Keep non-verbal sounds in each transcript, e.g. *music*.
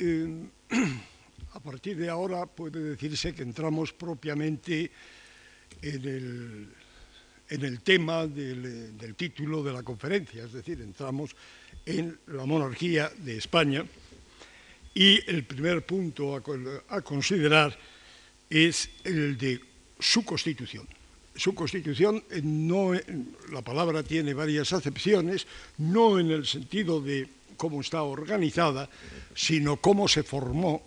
eh, *clears throat* a partir de ahora puede decirse que entramos propiamente en el, en el tema del, del, título de la conferencia, es decir, entramos en la monarquía de España y el primer punto a, a considerar es el de su constitución. Su constitución, eh, no, la palabra tiene varias acepciones, no en el sentido de cómo está organizada, sino cómo se formó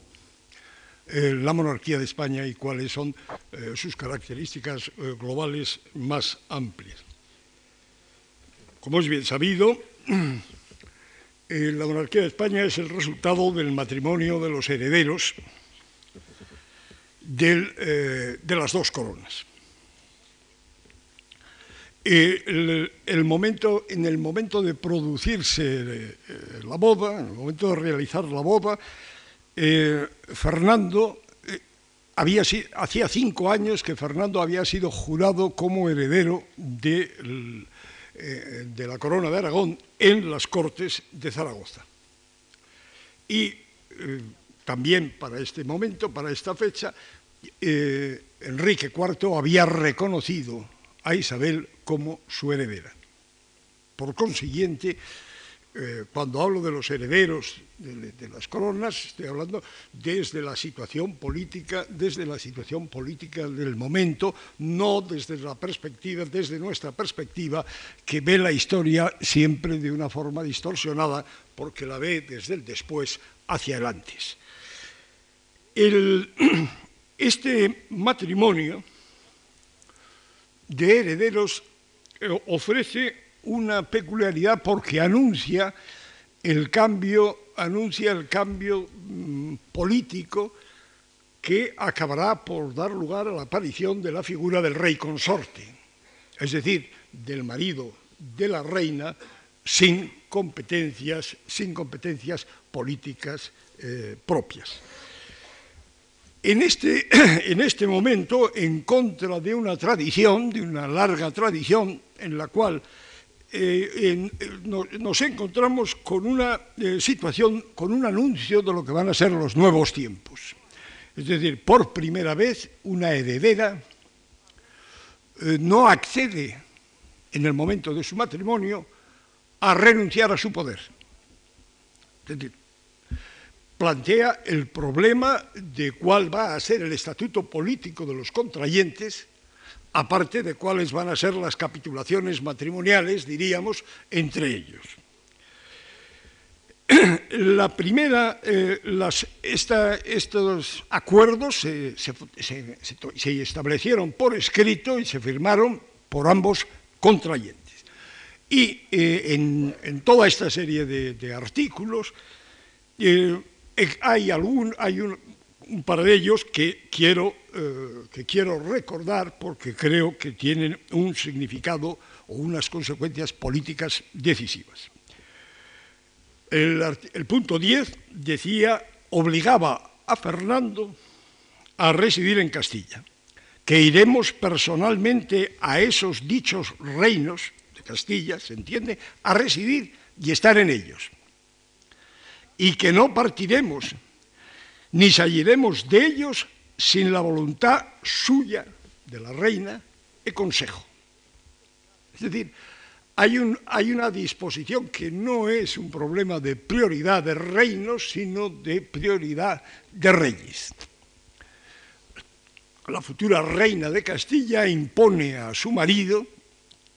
eh, la monarquía de España y cuáles son eh, sus características eh, globales más amplias. Como es bien sabido, *clears throat* la monarquía de España es el resultado del matrimonio de los herederos de las dos coronas. Eh, el, momento, en el momento de producirse eh, la boda, en el momento de realizar la boda, eh, Fernando había, hacía cinco años que Fernando había sido jurado como heredero de, de la corona de Aragón en las Cortes de Zaragoza. Y también para este momento, para esta fecha, Enrique IV había reconocido a Isabel como su heredera. Por consiguiente, eh, cuando hablo de los herederos de, las coronas, estoy hablando desde la situación política, desde la situación política del momento, no desde la perspectiva, desde nuestra perspectiva, que ve la historia siempre de una forma distorsionada, porque la ve desde el después hacia el antes. *clears throat* Este matrimonio de herederos eh, ofrece una peculiaridad porque anuncia el cambio, anuncia el cambio mmm, político que acabará por dar lugar a la aparición de la figura del rey consorte, es decir, del marido de la reina sin competencias, sin competencias políticas eh, propias. En este, *clears throat* en este, momento, en contra de una tradición, de una larga tradición, en la cual eh, no, nos encontramos con una eh, situación, con un anuncio de lo que van a ser los nuevos tiempos. Es decir, por primera vez una heredera eh, no accede en el momento de su matrimonio a renunciar a su poder. Es decir, plantea el problema de cuál va a ser el estatuto político de los contrayentes, aparte de cuáles van a ser las capitulaciones matrimoniales, diríamos, entre ellos. *clears throat* La primera, eh, estos acuerdos se, establecieron por escrito y se firmaron por ambos contrayentes. Y eh, en, toda esta serie de, de artículos, eh, hay, algún, hay un, un, par de ellos que quiero, eh, que quiero recordar porque creo que tienen un significado o unas consecuencias políticas decisivas. El, el punto 10 decía, obligaba a Fernando a residir en Castilla, que iremos personalmente a esos dichos reinos de Castilla, se entiende, a residir y estar en ellos y que no partiremos, ni saliremos de ellos sin la voluntad suya, de la reina, y consejo. Es decir, hay, hay, una disposición que no es un problema de prioridad de reinos, sino de prioridad de reyes. La futura reina de Castilla impone a su marido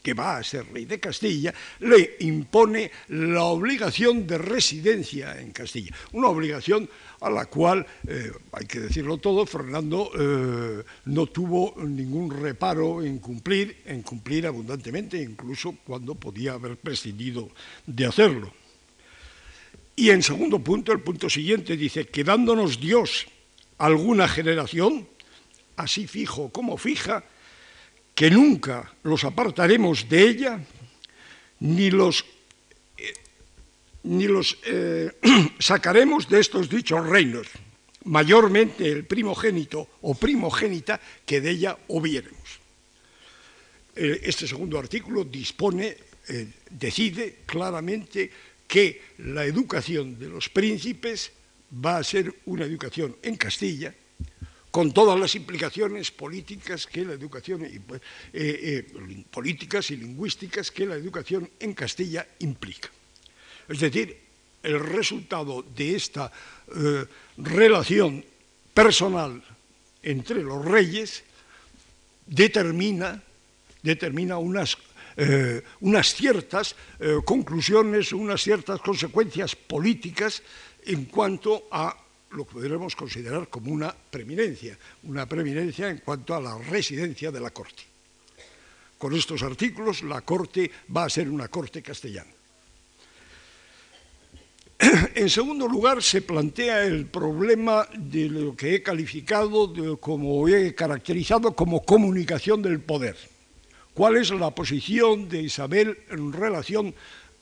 que va a ser rey de Castilla, le impone la obligación de residencia en Castilla. Una obligación a la cual, eh, hay que decirlo todo, Fernando eh, no tuvo ningún reparo en cumplir, en cumplir abundantemente, incluso cuando podía haber prescindido de hacerlo. Y en segundo punto, el punto siguiente dice, quedándonos Dios alguna generación, así fijo como fija, que nunca los apartaremos de ella, ni los, eh, ni los eh, *clears throat* sacaremos de estos dichos reinos, mayormente el primogénito o primogénita que de ella hubiéremos. Eh, este segundo artículo dispone, decide claramente que la educación de los príncipes va a ser una educación en Castilla, con todas las implicaciones políticas que la educación eh, eh, políticas y lingüísticas que la educación en Castilla implica. Es decir, el resultado de esta eh, relación personal entre los reyes determina, determina unas, unas ciertas conclusiones, unas ciertas consecuencias políticas en cuanto a lo que podríamos considerar como una preeminencia, una preeminencia en cuanto a la residencia de la Corte. Con estos artículos la Corte va a ser una Corte castellana. *clears throat* En segundo lugar, se plantea el problema de lo que he calificado, como he caracterizado como comunicación del poder. ¿Cuál es la posición de Isabel en relación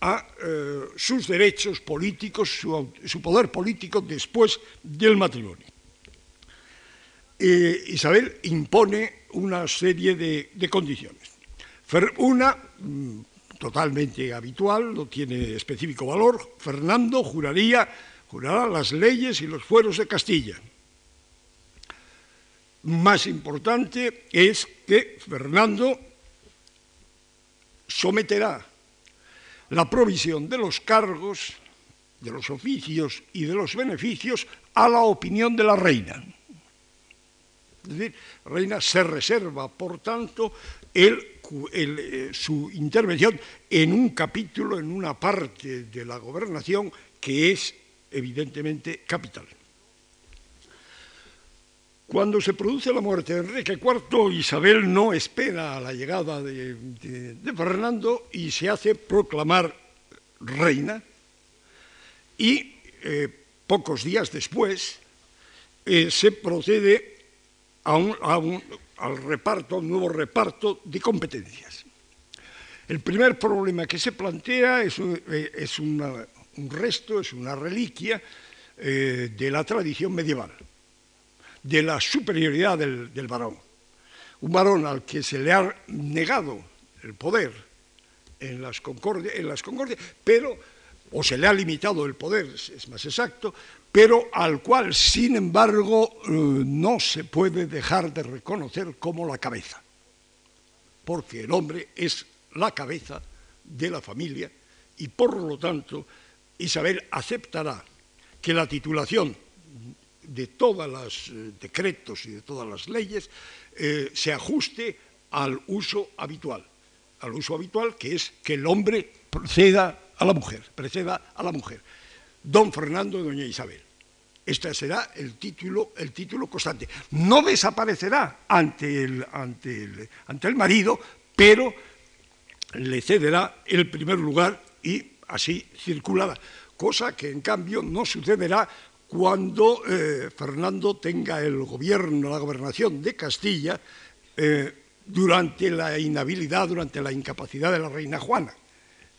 a eh, sus derechos políticos, su, poder político después del matrimonio. Isabel impone una serie de, condiciones. Una mm, totalmente habitual, no tiene específico valor, Fernando juraría, jurará las leyes y los fueros de Castilla. Más importante es que Fernando someterá la provisión de los cargos, de los oficios y de los beneficios a la opinión de la reina. Es decir, reina se reserva, por tanto, eh, su intervención en un capítulo, en una parte de la gobernación que es evidentemente capital. Cuando se produce la muerte de Enrique IV, Isabel no espera la llegada de, Fernando y se hace proclamar reina. Y eh, pocos días después eh, se procede al reparto, a un nuevo reparto de competencias. El primer problema que se plantea es un, eh, resto, es una reliquia de la tradición medieval de la superioridad del, varón. Un varón al que se le ha negado el poder en las, concordias, en las concordias, pero, o se le ha limitado el poder, es más exacto, pero al cual, sin embargo, eh, no se puede dejar de reconocer como la cabeza, porque el hombre es la cabeza de la familia y por lo tanto Isabel aceptará que la titulación de todos los eh, decretos y de todas las leyes eh, se ajuste al uso habitual, al uso habitual que es que el hombre proceda a la mujer, preceda a la mujer. Don Fernando y doña Isabel. Este será el título, el título constante. No desaparecerá ante el, ante, ante el marido, pero le cederá el primer lugar y así circulará. Cosa que en cambio no sucederá cuando eh, Fernando tenga el gobierno, la gobernación de Castilla, eh, durante la inhabilidad, durante la incapacidad de la reina Juana,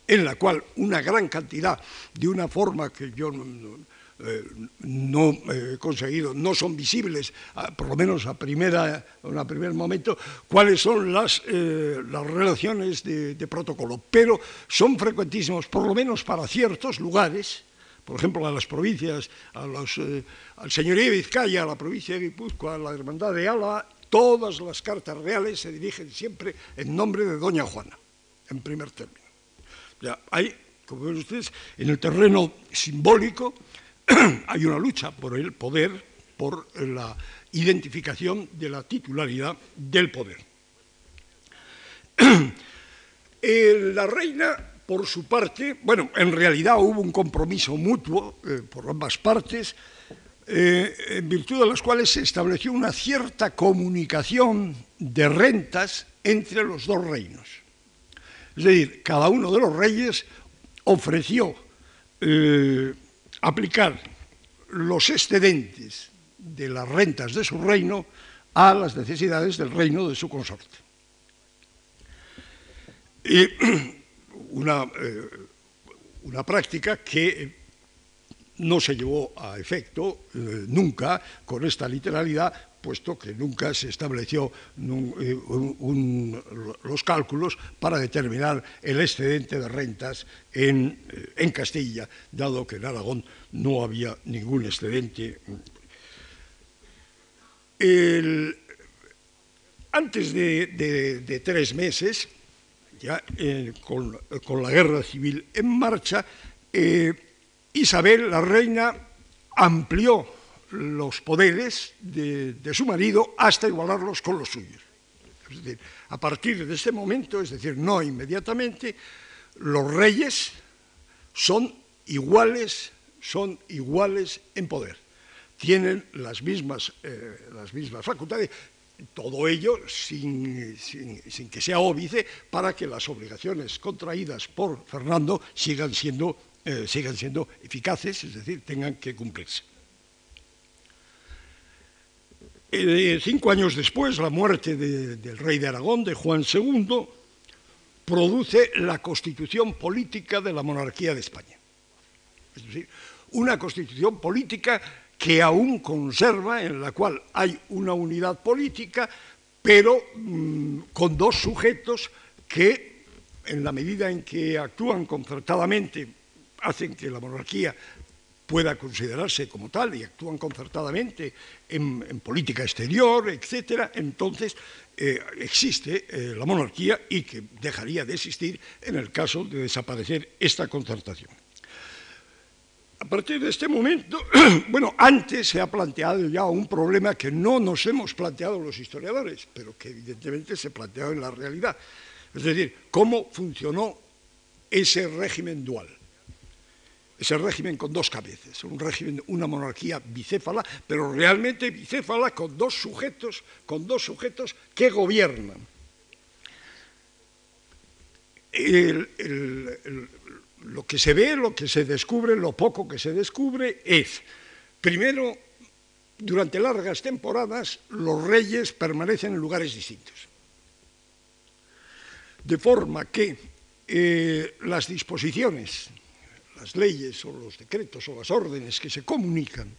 en la cual una gran cantidad, de una forma que yo no, eh, he conseguido, no son visibles, por lo menos a, primera, a primer momento, cuáles son las, las relaciones de protocolo, pero son frecuentísimos, por lo menos para ciertos lugares, por ejemplo, a las provincias, eh, al señorío de Vizcaya, a la provincia de Guipúzcoa, a la hermandad de Ala, todas las cartas reales se dirigen siempre en nombre de Doña Juana, en primer término. Ya, hay, como ven ustedes, en el terreno simbólico *clears throat* hay una lucha por el poder, por la identificación de la titularidad del poder. *clears throat* Eh, la reina por su parte, bueno, en realidad hubo un compromiso mutuo eh, por ambas partes, eh, en virtud de las cuales se estableció una cierta comunicación de rentas entre los dos reinos. Es decir, cada uno de los reyes ofreció eh, aplicar los excedentes de las rentas de su reino a las necesidades del reino de su consorte. Y *clears throat* una, eh, una práctica que no se llevó a efecto eh, nunca con esta literalidad, puesto que nunca se estableció eh, los cálculos para determinar el excedente de rentas en, en Castilla, dado que en Aragón no había ningún excedente. antes de, tres meses, ya con, la guerra civil en marcha, Isabel, la reina, amplió los poderes de, su marido hasta igualarlos con los suyos. Es decir, a partir de ese momento, es decir, no inmediatamente, los reyes son iguales, son iguales en poder. Tienen las mismas, eh, las mismas facultades, todo ello sin, que sea óbice para que las obligaciones contraídas por Fernando sigan siendo eh, sigan siendo eficaces, es decir, tengan que cumplirse. Eh, cinco años después, la muerte del rey de Aragón, de Juan II, produce la constitución política de la monarquía de España. Es decir, una constitución política que aún conserva, en la cual hay una unidad política, pero mm, con dos sujetos que, en la medida en que actúan concertadamente hacen que la monarquía pueda considerarse como tal y actúan concertadamente en, política exterior, etcétera, entonces eh, existe eh, la monarquía y que dejaría de existir en el caso de desaparecer esta concertación. A partir de este momento, *clears throat* bueno, antes se ha planteado ya un problema que no nos hemos planteado los historiadores, pero que evidentemente se planteó en la realidad. Es decir, cómo funcionó ese régimen dual ese régimen con dos cabezas, un régimen, una monarquía bicéfala, pero realmente bicéfala con dos sujetos, con dos sujetos que gobiernan. Lo que se ve, lo que se descubre, lo poco que se descubre es, primero, durante largas temporadas los reyes permanecen en lugares distintos. De forma que eh, las disposiciones las leyes o los decretos o las órdenes que se comunican,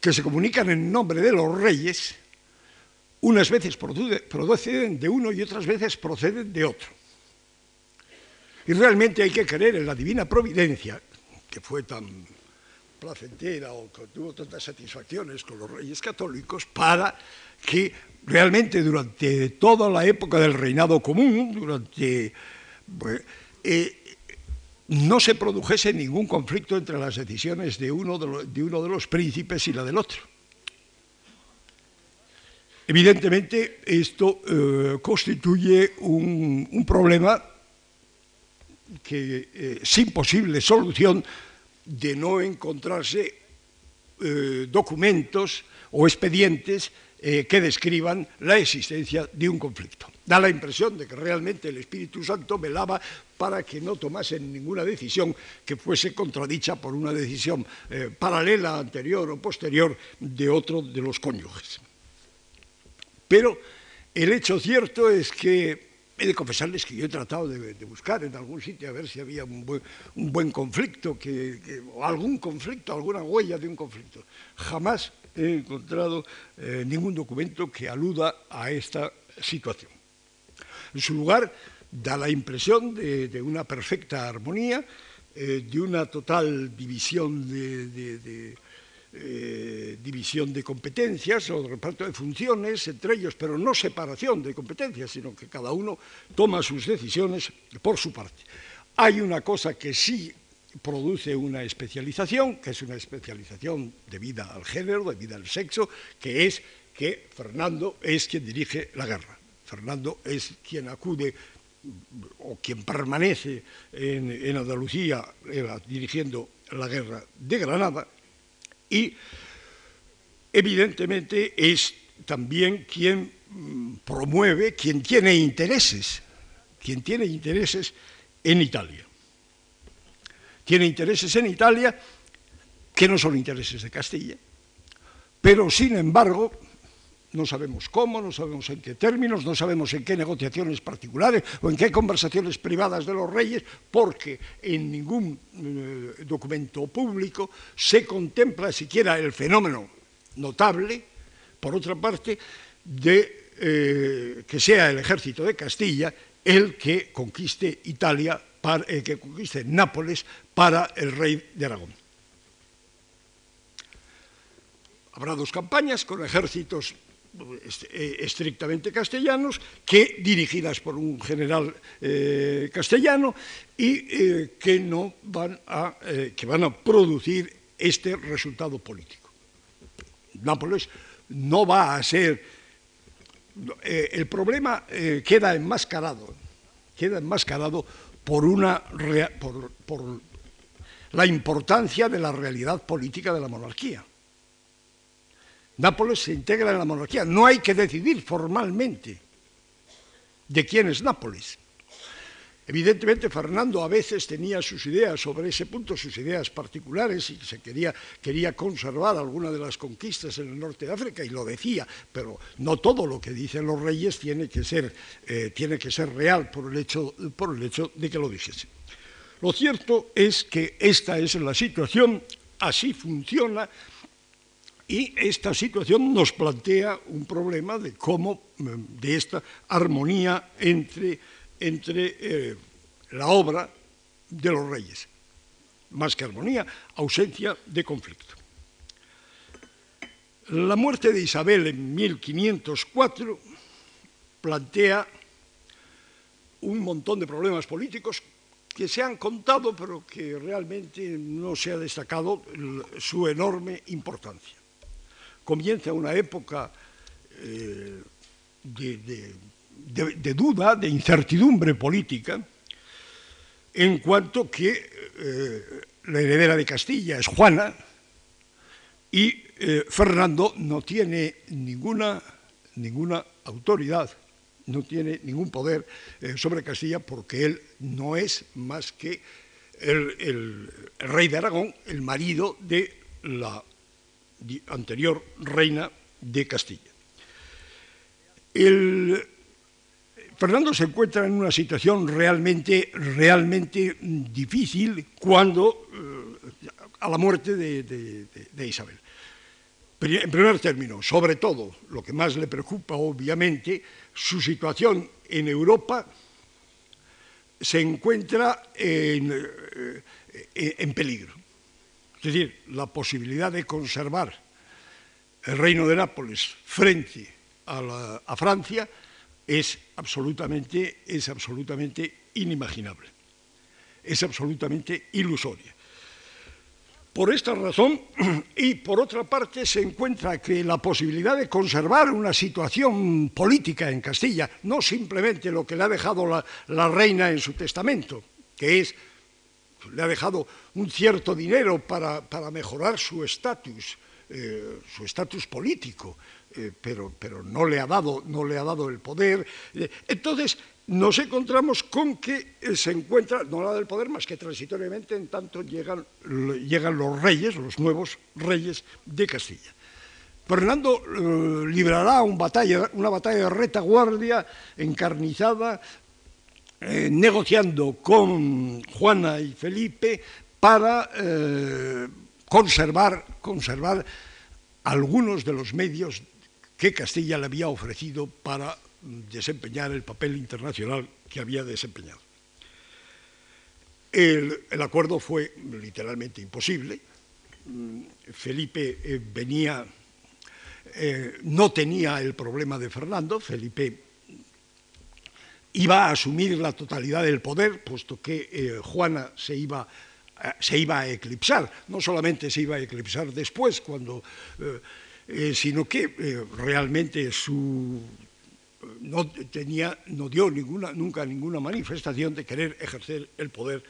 que se comunican en nombre de los reyes, unas veces proceden de uno y otras veces proceden de otro. Y realmente hay que creer en la divina providencia, que fue tan placentera o que tuvo tantas satisfacciones con los reyes católicos, para que realmente durante toda la época del reinado común, durante... Pues, eh, no se produjese ningún conflicto entre las decisiones de uno de, uno de los príncipes y la del otro. Evidentemente, esto eh, constituye un, problema que, eh, sin posible solución de no encontrarse eh, documentos o expedientes que describan la existencia de un conflicto. Da la impresión de que realmente el Espíritu Santo velaba para que no tomasen ninguna decisión que fuese contradicha por una decisión eh, paralela, anterior o posterior de otro de los cónyuges. Pero el hecho cierto es que he de confesarles que yo he tratado de, buscar en algún sitio a ver si había un buen, conflicto, o algún conflicto, alguna huella de un conflicto. Jamás he encontrado eh, ningún documento que aluda a esta situación. En su lugar, da la impresión de, una perfecta armonía, eh, de una total división de, eh, división de competencias o reparto de funciones entre ellos, pero no separación de competencias, sino que cada uno toma sus decisiones por su parte. Hay una cosa que sí produce una especialización, que es una especialización debida al género, debida al sexo, que es que Fernando es quien dirige la guerra. Fernando es quien acude o quien permanece en, Andalucía dirigiendo la guerra de Granada y evidentemente es también quien mm, promueve, quien tiene intereses, quien tiene intereses en Italia. Tiene intereses en Italia que no son intereses de Castilla, pero sin embargo No sabemos cómo, no sabemos en qué términos, no sabemos en qué negociaciones particulares o en qué conversaciones privadas de los reyes, porque en ningún eh, documento público se contempla siquiera el fenómeno notable, por otra parte, de eh, que sea el ejército de Castilla el que conquiste Italia, para, eh, que conquiste Nápoles para el rey de Aragón. Habrá dos campañas con ejércitos estrictamente castellanos, que dirigidas por un general eh, castellano y eh, que, no van a, que van a producir este resultado político. Nápoles no va a ser... el problema queda enmascarado, queda enmascarado por, una, por, por la importancia de la realidad política de la monarquía. Nápoles se integra en la monarquía. No hay que decidir formalmente de quién es Nápoles. Evidentemente, Fernando a veces tenía sus ideas sobre ese punto, sus ideas particulares, y se quería, quería conservar alguna de las conquistas en el norte de África, y lo decía, pero no todo lo que dicen los reyes tiene que ser, eh, tiene que ser real por el, hecho, por el hecho de que lo dijese. Lo cierto es que esta es la situación, así funciona, y esta situación nos plantea un problema de cómo, de esta armonía entre, entre eh, la obra de los reyes. Más que armonía, ausencia de conflicto. La muerte de Isabel en 1504 plantea un montón de problemas políticos que se han contado, pero que realmente no se ha destacado su enorme importancia comienza una época eh, de, duda, de incertidumbre política, en cuanto que eh, la heredera de Castilla es Juana y eh, Fernando no tiene ninguna, ninguna autoridad, no tiene ningún poder sobre Castilla porque él no es más que el rey de Aragón, el marido de la anterior reina de Castilla. Fernando se encuentra en una situación realmente, realmente difícil cuando, eh, a la muerte de, Isabel. En primer término, sobre todo, lo que más le preocupa, obviamente, su situación en Europa se encuentra en eh, peligro. Es decir, la posibilidad de conservar el reino de Nápoles frente a, Francia es absolutamente, es absolutamente inimaginable, es absolutamente ilusoria. Por esta razón, *clears throat* y por otra parte, se encuentra que la posibilidad de conservar una situación política en Castilla, no simplemente lo que le ha dejado la, la reina en su testamento, que es le ha dejado un cierto dinero para, mejorar su estatus, eh, su estatus político, eh, pero, pero no, le ha dado, no le ha dado el poder. Eh, entonces, nos encontramos con que se encuentra, no le ha dado el poder más que transitoriamente, en tanto llegan, llegan los reyes, los nuevos reyes de Castilla. Fernando librará una batalla, una batalla de retaguardia encarnizada eh, negociando con Juana y Felipe para eh, conservar, conservar algunos de los medios que Castilla le había ofrecido para desempeñar el papel internacional que había desempeñado. El, acuerdo fue literalmente imposible. Mm, Felipe eh, venía, no tenía el problema de Fernando, Felipe iba a asumir la totalidad del poder, puesto que eh, Juana se iba, eh, se iba a eclipsar. No solamente se iba a eclipsar después, cuando, eh, sino que realmente su, no, tenía, no dio ninguna, nunca ninguna manifestación de querer ejercer el poder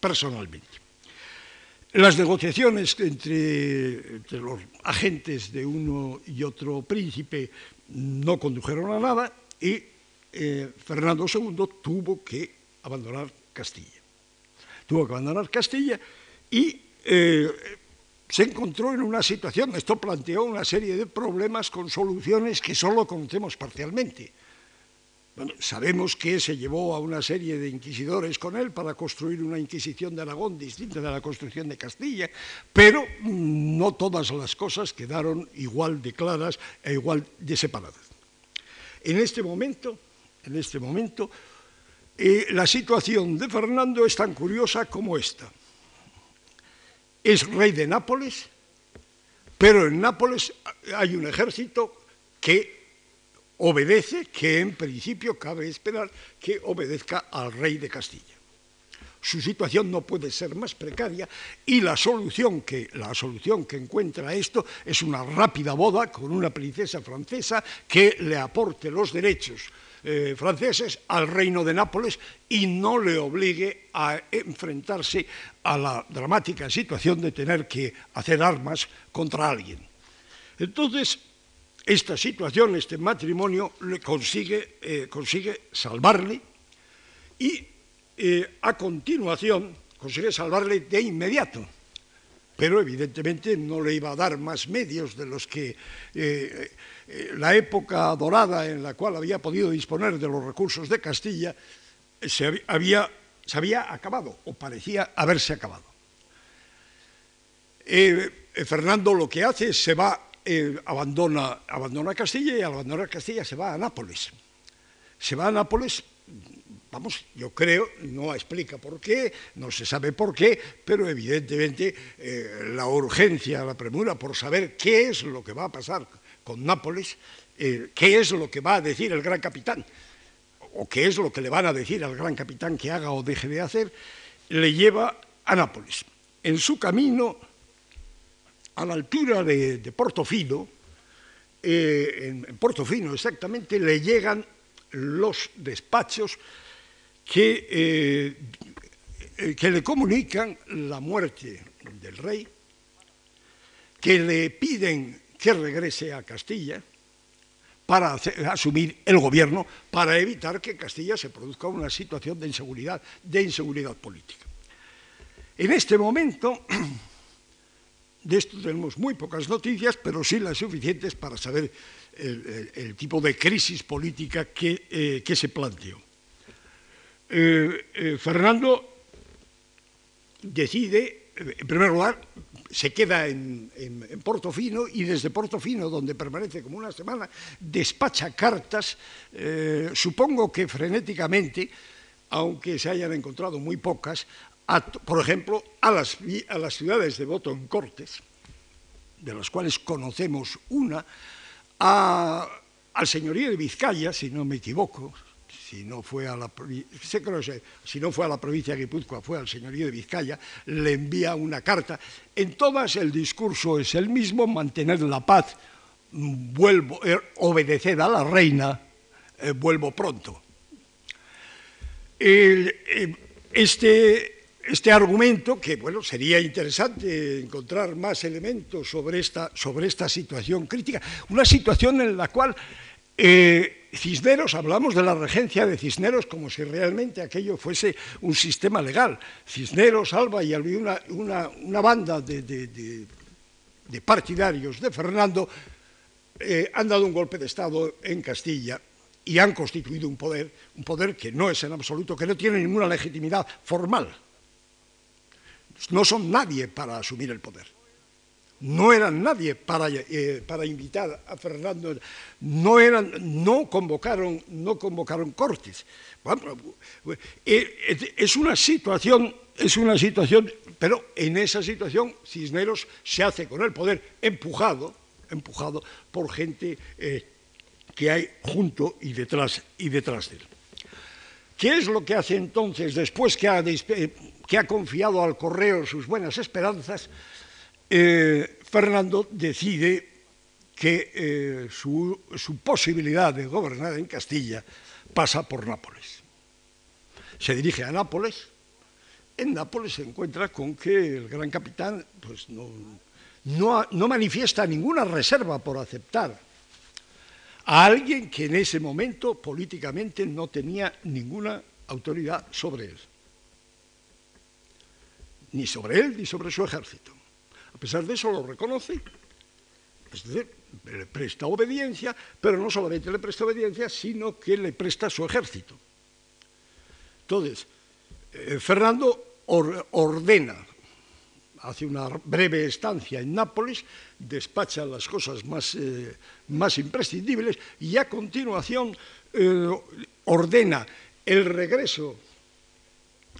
personalmente. Las negociaciones entre, entre, los agentes de uno y otro príncipe no condujeron a nada y eh, Fernando II tuvo que abandonar Castilla. Tuvo que abandonar Castilla y eh, se encontró en una situación, esto planteó una serie de problemas con soluciones que solo conocemos parcialmente. sabemos que se llevó a una serie de inquisidores con él para construir una Inquisición de Aragón distinta de la construcción de Castilla, pero no todas las cosas quedaron igual de claras e igual de separadas. En este momento, en este momento, la situación de Fernando es tan curiosa como esta. Es rey de Nápoles, pero en Nápoles hay un ejército que obedece, que en principio cabe esperar que obedezca al rey de Castilla. Su situación no puede ser más precaria y la solución que, la solución que encuentra esto es una rápida boda con una princesa francesa que le aporte los derechos eh, franceses al reino de Nápoles y no le obligue a enfrentarse a la dramática situación de tener que hacer armas contra alguien. Entonces, esta situación, este matrimonio, le consigue, eh, consigue salvarle y eh, a continuación consigue salvarle de inmediato pero evidentemente no le iba a dar más medios de los que eh, eh, la época dorada en la cual había podido disponer de los recursos de Castilla se había, acabado o parecía haberse acabado. Fernando lo que hace es se va, abandona, abandona Castilla y al abandonar Castilla se va a Nápoles. Se va a Nápoles Vamos, yo creo, no explica por qué, no se sabe por qué, pero evidentemente eh, la urgencia, la premura por saber qué es lo que va a pasar con Nápoles, eh, qué es lo que va a decir el gran capitán, o qué es lo que le van a decir al gran capitán que haga o deje de hacer, le lleva a Nápoles. En su camino, a la altura de, Portofino, eh, en Portofino exactamente, le llegan los despachos que, eh, que le comunican la muerte del rey, que le piden que regrese a Castilla para asumir el gobierno, para evitar que Castilla se produzca una situación de inseguridad, de inseguridad política. En este momento, *clears throat* de esto tenemos muy pocas noticias, pero sí las suficientes para saber el, tipo de crisis política que, eh, que se planteó. Eh, eh, Fernando decide, en primer lugar, se queda en, Portofino y desde Portofino, donde permanece como una semana, despacha cartas, eh, supongo que frenéticamente, aunque se hayan encontrado muy pocas, por ejemplo, a las, a las ciudades de Botón Cortes, de las cuales conocemos una, al señorío de Vizcaya, si no me equivoco, si no fue a la, si no fue a la provincia de Guipúzcoa, fue al señorío de Vizcaya, le envía una carta. En todas el discurso es el mismo, mantener la paz, vuelvo, eh, obedecer a la reina, eh, vuelvo pronto. Eh, este, este argumento, que bueno, sería interesante encontrar más elementos sobre esta, sobre esta situación crítica, una situación en la cual Cisneros, hablamos de la regencia de Cisneros como si realmente aquello fuese un sistema legal. Cisneros, Alba y una, una, banda de, partidarios de Fernando eh, han dado un golpe de Estado en Castilla y han constituido un poder, un poder que no es en absoluto, que no tiene ninguna legitimidad formal. No son nadie para asumir el poder no eran nadie para, eh, para invitar a Fernando, no, eran, no, convocaron, no convocaron cortes. Eh, es una situación, es una situación, pero en esa situación Cisneros se hace con el poder empujado, empujado por gente eh, que hay junto y detrás, y detrás de él. ¿Qué es lo que hace entonces, después que ha, que ha confiado al correo sus buenas esperanzas? Eh, Fernando decide que eh, su, posibilidad de gobernar en Castilla pasa por Nápoles. Se dirige a Nápoles. En Nápoles se encuentra con que el gran capitán pues, no, no manifiesta ninguna reserva por aceptar a alguien que en ese momento políticamente no tenía ninguna autoridad sobre él. Ni sobre él ni sobre su ejército. Pesar de eso lo reconoce, es decir, le presta obediencia, pero no solamente le presta obediencia, sino que le presta su ejército. Entonces, eh, Fernando ordena, hace una breve estancia en Nápoles, despacha las cosas más, eh, más imprescindibles y a continuación eh, ordena el regreso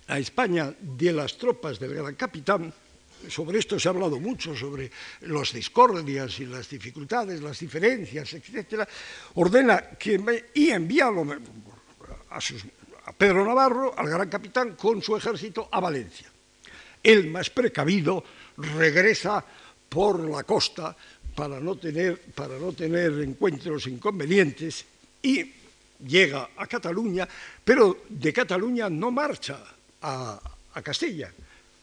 a España de las tropas del gran capitán, sobre esto se ha hablado mucho, sobre las discordias y las dificultades, las diferencias, etc., ordena que y envía a, Pedro Navarro, al gran capitán, con su ejército a Valencia. El más precavido regresa por la costa para no tener, para no tener encuentros inconvenientes y llega a Cataluña, pero de Cataluña no marcha a Castilla,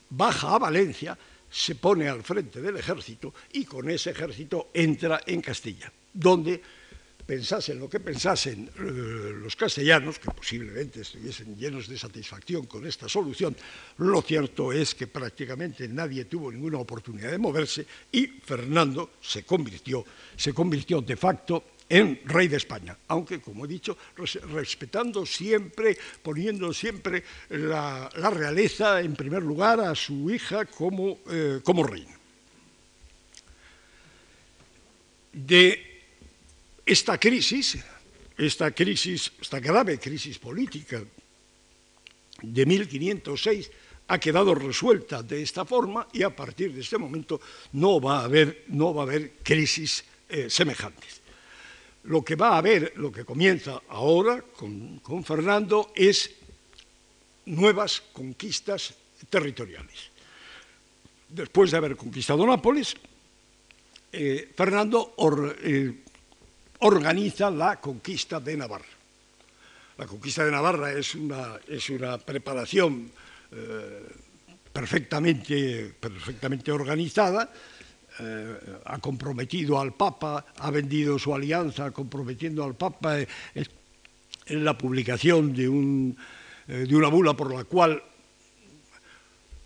baja a Valencia, se pone al frente del ejército y con ese ejército entra en Castilla, donde pensasen lo que pensasen eh, los castellanos, que posiblemente estuviesen llenos de satisfacción con esta solución, lo cierto es que prácticamente nadie tuvo ninguna oportunidad de moverse y Fernando se convirtió, se convirtió de facto en rey de España, aunque, como he dicho, respetando siempre, poniendo siempre la, realeza en primer lugar a su hija como, eh, como reina. De esta crisis, esta crisis, esta grave crisis política de 1506 ha quedado resuelta de esta forma y a partir de este momento no va a haber, no va a haber crisis eh, semejantes. Lo que va a haber, lo que comienza ahora con, Fernando, es nuevas conquistas territoriales. Después de haber conquistado Nápoles, eh, Fernando eh, organiza la conquista de Navarra. La conquista de Navarra es una, es una preparación eh, perfectamente, perfectamente organizada eh, ha comprometido al Papa, ha vendido su alianza comprometiendo al Papa en, la publicación de, eh, de una bula por la cual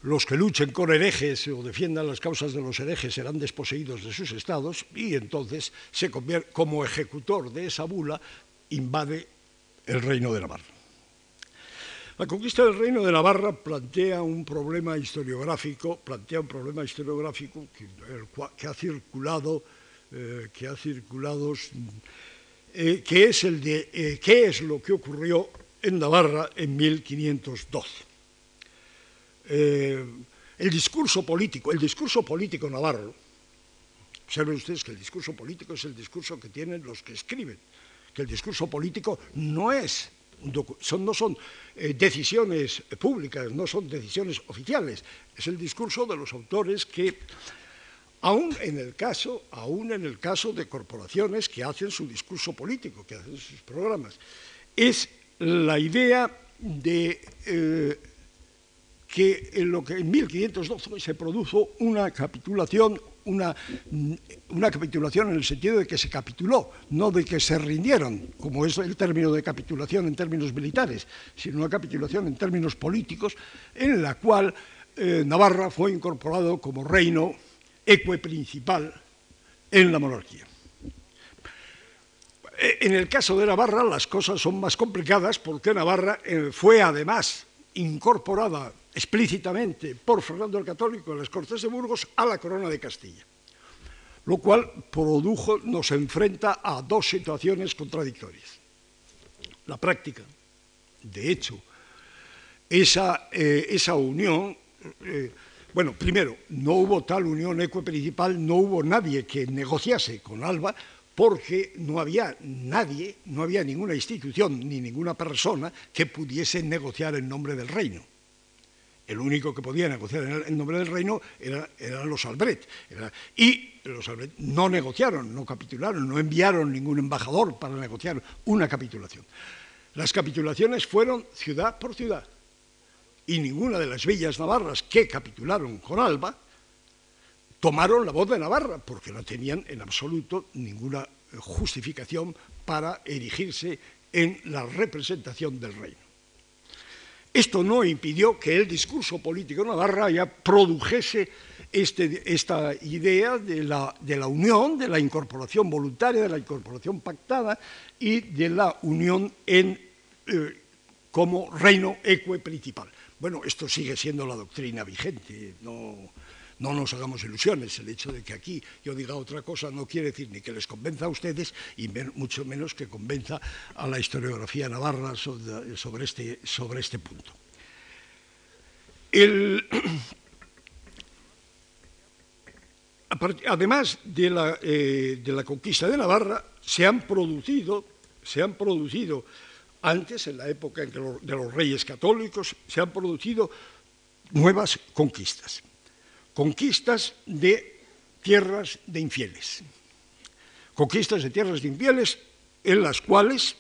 los que luchen con herejes o defiendan las causas de los herejes serán desposeídos de sus estados y entonces se convierte, como ejecutor de esa bula invade el reino de Navarra. La conquista del reino de Navarra plantea un problema historiográfico, plantea un problema historiográfico que, ha circulado, eh, que ha circulado, eh, que es el de eh, qué es lo que ocurrió en Navarra en 1512. el discurso político, el discurso político navarro, observen ustedes que el discurso político es el discurso que tienen los que escriben, que el discurso político no es no son eh, decisiones públicas, no son decisiones oficiales, es el discurso de los autores que, aún en el caso, aún en el caso de corporaciones que hacen su discurso político, que hacen sus programas, es la idea de eh, que en lo que en 1512 se produjo una capitulación una, capitulación en el sentido de que se capituló, no de que se rindieron, como es el término de capitulación en términos militares, sino una capitulación en términos políticos, en la cual eh, Navarra fue incorporado como reino eque principal en la monarquía. Eh, en el caso de Navarra las cosas son más complicadas porque Navarra eh, fue además incorporada explícitamente por Fernando el Católico en las Cortes de Burgos a la corona de Castilla, lo cual produjo, nos enfrenta a dos situaciones contradictorias. La práctica, de hecho, esa, eh, esa unión, eh, bueno, primero, no hubo tal unión eco-principal, no hubo nadie que negociase con Alba, porque no había nadie, no había ninguna institución ni ninguna persona que pudiese negociar en nombre del reino el único que podía negociar en, nombre del reino eran los Albret. y los Albret no negociaron, no capitularon, no enviaron ningún embajador para negociar una capitulación. Las capitulaciones fueron ciudad por ciudad. Y ninguna de las villas navarras que capitularon con Alba tomaron la voz de Navarra, porque no tenían en absoluto ninguna justificación para erigirse en la representación del reino. Esto no impidió que el discurso político Navarra ya produjese este, esta idea de la, unión, de la incorporación voluntaria, de la incorporación pactada y de la unión en, eh, como reino eque principal. Bueno, esto sigue siendo la doctrina vigente, no nos hagamos ilusiones. El hecho de que aquí yo diga otra cosa no quiere decir ni que les convenza a ustedes y mucho menos que convenza a la historiografía navarra sobre, este, sobre este punto. *clears throat* Además eh, de la, conquista de Navarra, se han producido, se han producido antes, en la época de los reyes católicos, se han producido nuevas conquistas. Conquistas de tierras de infieles. Conquistas de tierras de infieles en las cuales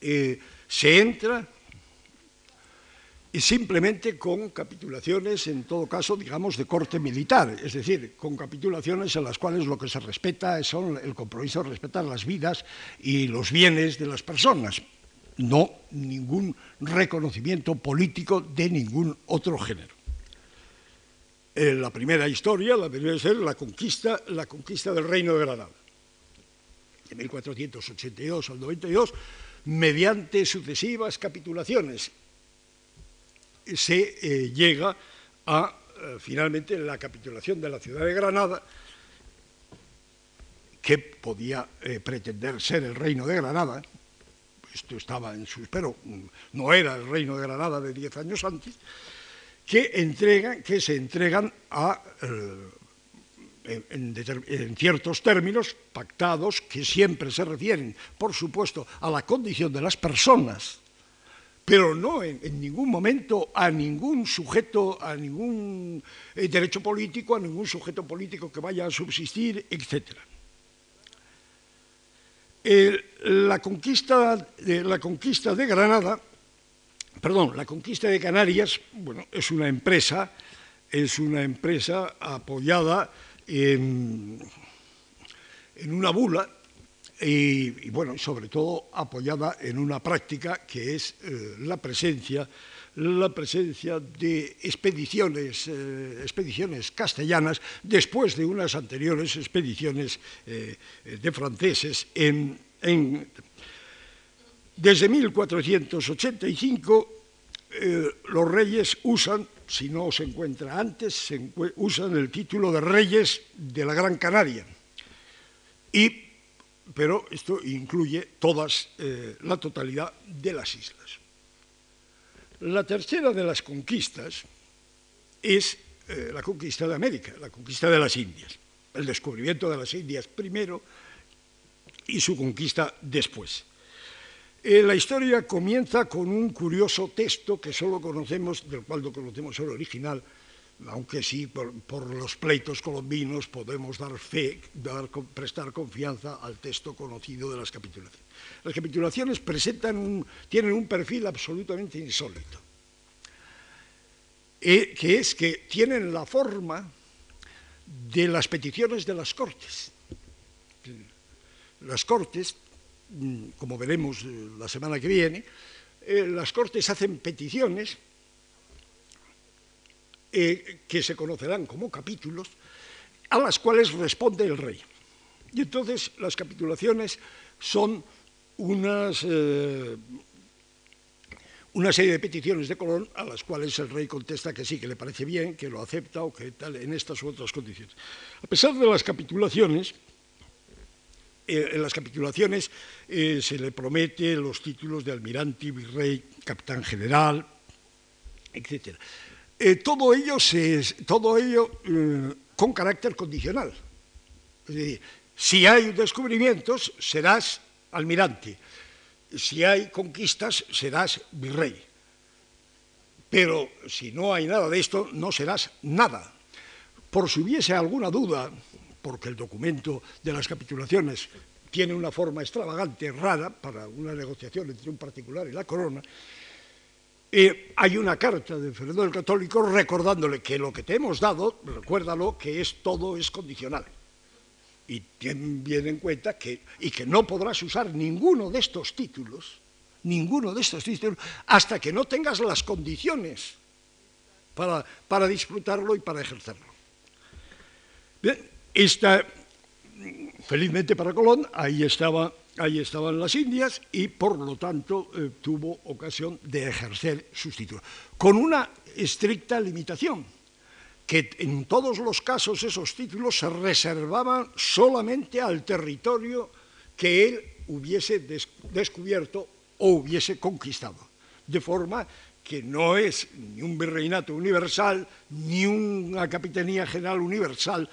eh, se entra y simplemente con capitulaciones, en todo caso, digamos, de corte militar, es decir, con capitulaciones en las cuales lo que se respeta son el compromiso de respetar las vidas y los bienes de las personas, no ningún reconocimiento político de ningún otro género. Eh, la primera historia la debería ser la conquista, la conquista del Reino de Granada, de 1482 al 92, mediante sucesivas capitulaciones se eh, llega a eh, finalmente la capitulación de la ciudad de Granada, que podía pretender ser el reino de Granada, esto estaba en sus, pero no era el reino de Granada de diez años antes, que, entregan, que se entregan a, en, ciertos términos pactados que siempre se refieren, por supuesto, a la condición de las personas pero no en, ningún momento a ningún sujeto, a ningún eh, derecho político, a ningún sujeto político que vaya a subsistir, etc. la, conquista la conquista de Granada, perdón, la conquista de Canarias, bueno, es una empresa, es una empresa apoyada en, en una bula y, bueno, sobre todo apoyada en una práctica que es eh, la presencia la presencia de expediciones, eh, expediciones castellanas después de unas anteriores expediciones eh, de franceses en, desde 1485 los reyes usan, si no se encuentra antes, usan el título de reyes de la Gran Canaria. Y pero esto incluye todas, eh, la totalidad de las islas. La tercera de las conquistas es eh, la conquista de América, la conquista de las Indias, el descubrimiento de las Indias primero y su conquista después. Eh, la historia comienza con un curioso texto que solo conocemos, del cual no conocemos el original, aunque sí por, los pleitos colombinos podemos dar fe, prestar confianza al texto conocido de las capitulaciones. Las capitulaciones presentan tienen un perfil absolutamente insólito, eh, que es que tienen la forma de las peticiones de las Cortes. Las Cortes, como veremos eh, la semana que viene, eh, las Cortes hacen peticiones eh, que se conocerán como capítulos, a las cuales responde el rey. Y entonces las capitulaciones son una serie de peticiones de Colón a las cuales el rey contesta que sí, que le parece bien, que lo acepta o que tal, en estas u otras condiciones. A pesar de las capitulaciones, eh, en las capitulaciones se le promete los títulos de almirante, virrey, capitán general, etc. Eh, todo ello, todo ello eh, con carácter condicional. Es decir, si hay descubrimientos, serás almirante. Si hay conquistas, serás virrey. Pero si no hay nada de esto, no serás nada. Por si hubiese alguna duda, porque el documento de las capitulaciones tiene una forma extravagante, rara, para una negociación entre un particular y la corona, hay una carta de Fernando el Católico recordándole que lo que te hemos dado, recuérdalo, que es todo es condicional. Y ten bien en cuenta que, y que no podrás usar ninguno de estos títulos, ninguno de estos títulos, hasta que no tengas las condiciones para, para disfrutarlo y para ejercerlo. Bien, esta, felizmente para Colón, ahí, estaba, ahí estaban las Indias y por lo tanto eh, tuvo ocasión de ejercer sus títulos, con una estricta limitación, que en todos los casos esos títulos se reservaban solamente al territorio que él hubiese descubierto o hubiese conquistado. De forma que no es ni un virreinato universal, ni una capitanía general universal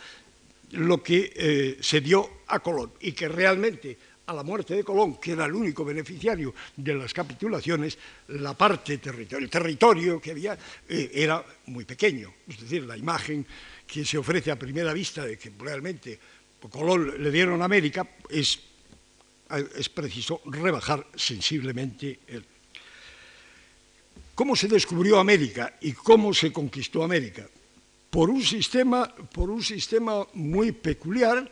lo que eh, se dio a Colón y que realmente a la muerte de Colón, que era el único beneficiario de las capitulaciones, la parte territorial, el territorio que había eh, era muy pequeño. Es decir, la imagen que se ofrece a primera vista de que realmente Colón le dieron a América es, es preciso rebajar sensiblemente el, ¿Cómo se descubrió América y cómo se conquistó América? Por un sistema, por un sistema muy peculiar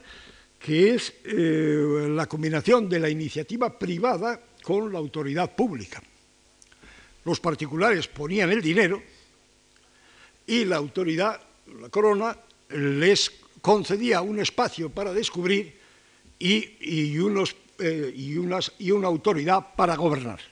que es eh, la combinación de la iniciativa privada con la autoridad pública. Los particulares ponían el dinero y la autoridad, la corona, les concedía un espacio para descubrir y, eh, una autoridad para gobernar.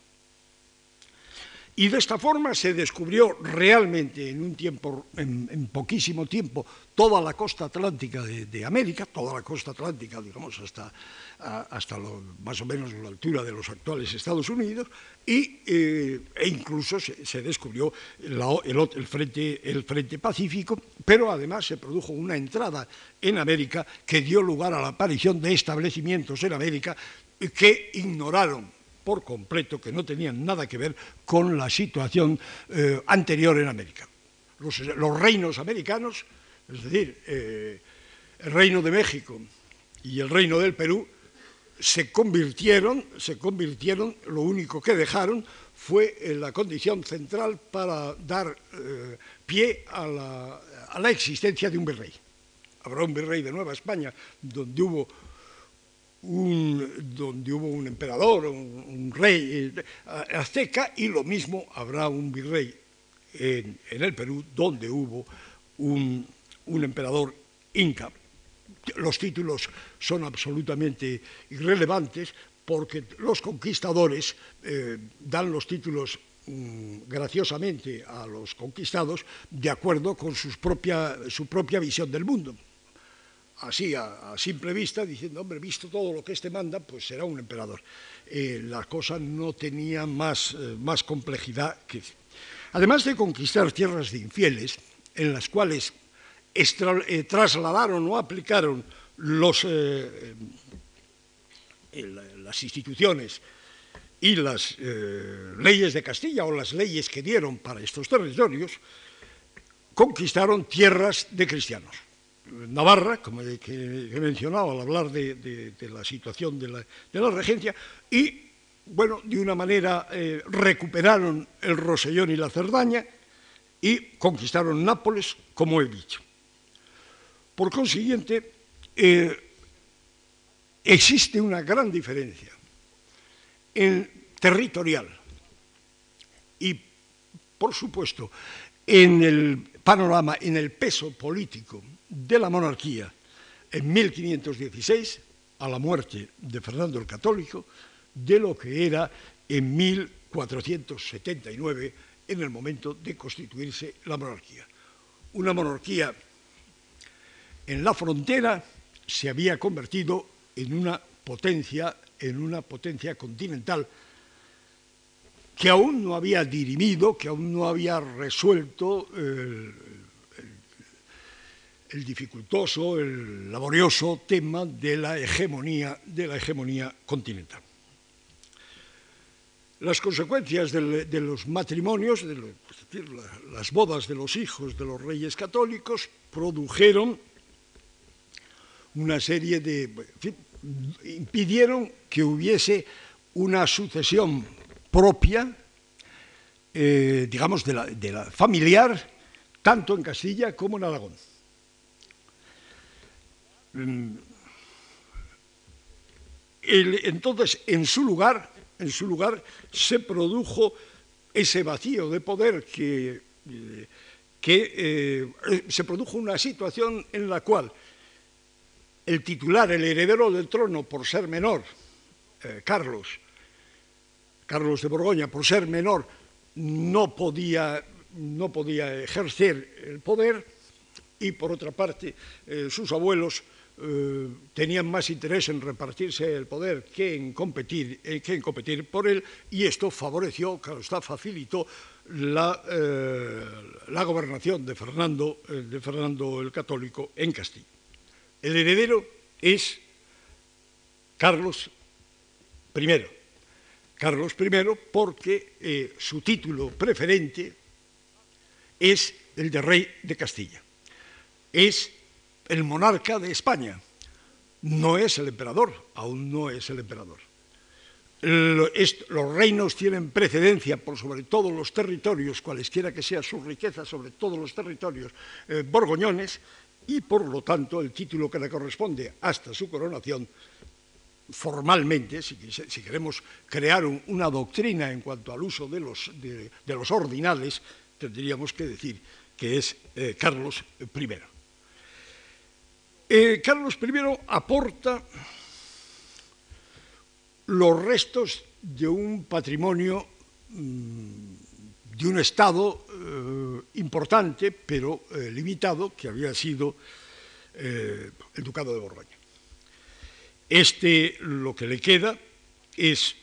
Y de esta forma se descubrió realmente en un tiempo, en, poquísimo tiempo, toda la costa atlántica de, América, toda la costa atlántica, digamos, hasta, hasta más o menos la altura de los actuales Estados Unidos, y, eh, e incluso se, descubrió el, frente, el frente Pacífico, pero además se produjo una entrada en América que dio lugar a la aparición de establecimientos en América que ignoraron por completo, que no tenían nada que ver con la situación eh, anterior en América. Los, reinos americanos, es decir, eh, el reino de México y el reino del Perú, se convirtieron, se convirtieron, lo único que dejaron fue la condición central para dar eh, pie a la, a la existencia de un virrey. Habrá un virrey de Nueva España donde hubo donde hubo un emperador, un, rey eh, azteca, y lo mismo habrá un virrey en, el Perú, donde hubo un, emperador inca. Los títulos son absolutamente irrelevantes porque los conquistadores eh, dan los títulos mm, graciosamente a los conquistados de acuerdo con su propia visión del mundo así a, simple vista, diciendo, hombre, visto todo lo que este manda, pues será un emperador. Eh, la cosa no tenía más, eh, más complejidad que... Además de conquistar tierras de infieles, en las cuales eh, trasladaron o aplicaron las instituciones y las leyes de Castilla o las leyes que dieron para estos territorios, conquistaron tierras de cristianos. Navarra, como he, mencionado al hablar de, la situación de la, regencia, y, bueno, de una manera eh, recuperaron el Rosellón y la Cerdaña y conquistaron Nápoles, como he dicho. Por consiguiente, eh, existe una gran diferencia en territorial y, por supuesto, en el panorama, en el peso político de la monarquía en 1516, a la muerte de Fernando el Católico, de lo que era en 1479, en el momento de constituirse la monarquía. Una monarquía en la frontera se había convertido en una potencia, en una potencia continental que aún no había dirimido, que aún no había resuelto el, dificultoso, el laborioso tema de la hegemonía, de la hegemonía continental. Las consecuencias de, los matrimonios, de las bodas de los hijos de los reyes católicos, produjeron una serie de... impidieron que hubiese una sucesión propia, eh, digamos, de la familiar, tanto en Castilla como en Aragón. Mm. entonces, en su lugar, en su lugar se produjo ese vacío de poder que, eh, que eh, se produjo una situación en la cual el titular, el heredero del trono, por ser menor, Carlos, Carlos de Borgoña, por ser menor, no podía, no podía ejercer el poder y, por otra parte, eh, sus abuelos eh, tenían más interés en repartirse el poder que en competir, eh, que en competir por él, y esto favoreció, claro facilitó la, la gobernación de Fernando, de Fernando el Católico en Castilla. El heredero es Carlos I. Carlos I porque su título preferente es el de rey de Castilla. Es el monarca de España. No es el emperador, aún no es el emperador. Los reinos tienen precedencia por sobre todos los territorios, cualesquiera que sea su riqueza, sobre todos los territorios eh, borgoñones, y por lo tanto el título que le corresponde hasta su coronación, formalmente, si, queremos crear una doctrina en cuanto al uso de los, ordinales, tendríamos que decir que es eh, Carlos I. Eh, Carlos I aporta los restos de un patrimonio mm, de un Estado eh, importante, pero limitado, que había sido el Ducado de Borgoña. Este, lo que le queda, es,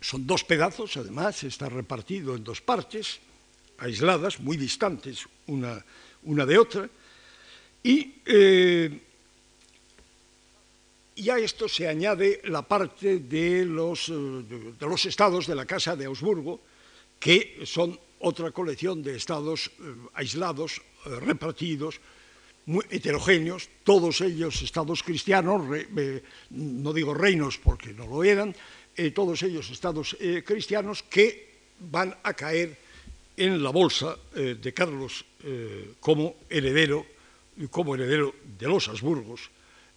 son dos pedazos, además, está repartido en dos partes, aisladas, muy distantes una, una de otra, y eh, a esto se añade la parte de los, eh, de los, estados de la Casa de Augsburgo, que son otra colección de estados eh, aislados, repartidos, muy heterogéneos, todos ellos estados cristianos, no digo reinos porque no lo eran, todos ellos estados cristianos que van a caer en la bolsa de Carlos como heredero como heredero de los Habsburgos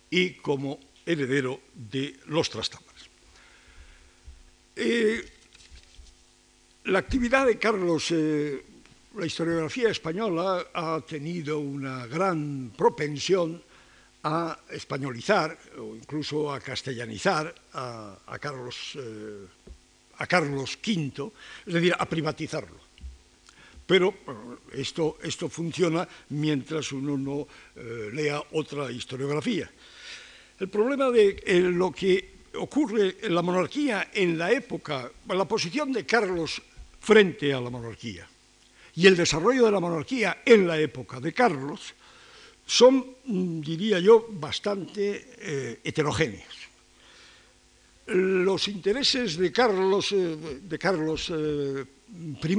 y como heredero de los Trastámaras. Eh, la actividad de Carlos, eh, la historiografía española ha tenido una gran propensión a españolizar o incluso a castellanizar a, Carlos, eh, a Carlos V, es decir, a privatizarlo. Pero esto, esto funciona mientras uno no eh, lea otra historiografía. El problema de eh, lo que ocurre en la monarquía en la época, la posición de Carlos frente a la monarquía y el desarrollo de la monarquía en la época de Carlos son, mm, diría yo, bastante eh, heterogéneos. Los intereses de Carlos, de Carlos I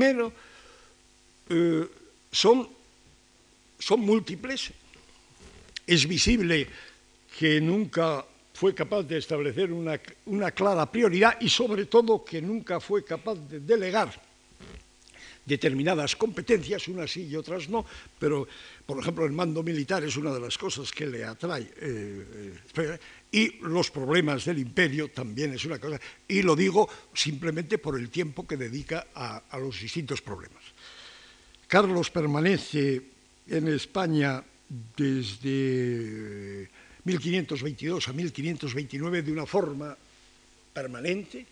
eh, son, son múltiples. Es visible que nunca fue capaz de establecer una, una, clara prioridad y sobre todo que nunca fue capaz de delegar determinadas competencias, unas sí y otras no, pero por ejemplo el mando militar es una de las cosas que le atrae eh, eh, y los problemas del imperio también es una cosa, y lo digo simplemente por el tiempo que dedica a, a los distintos problemas. Carlos permanece en España desde 1522 a 1529 de una forma permanente,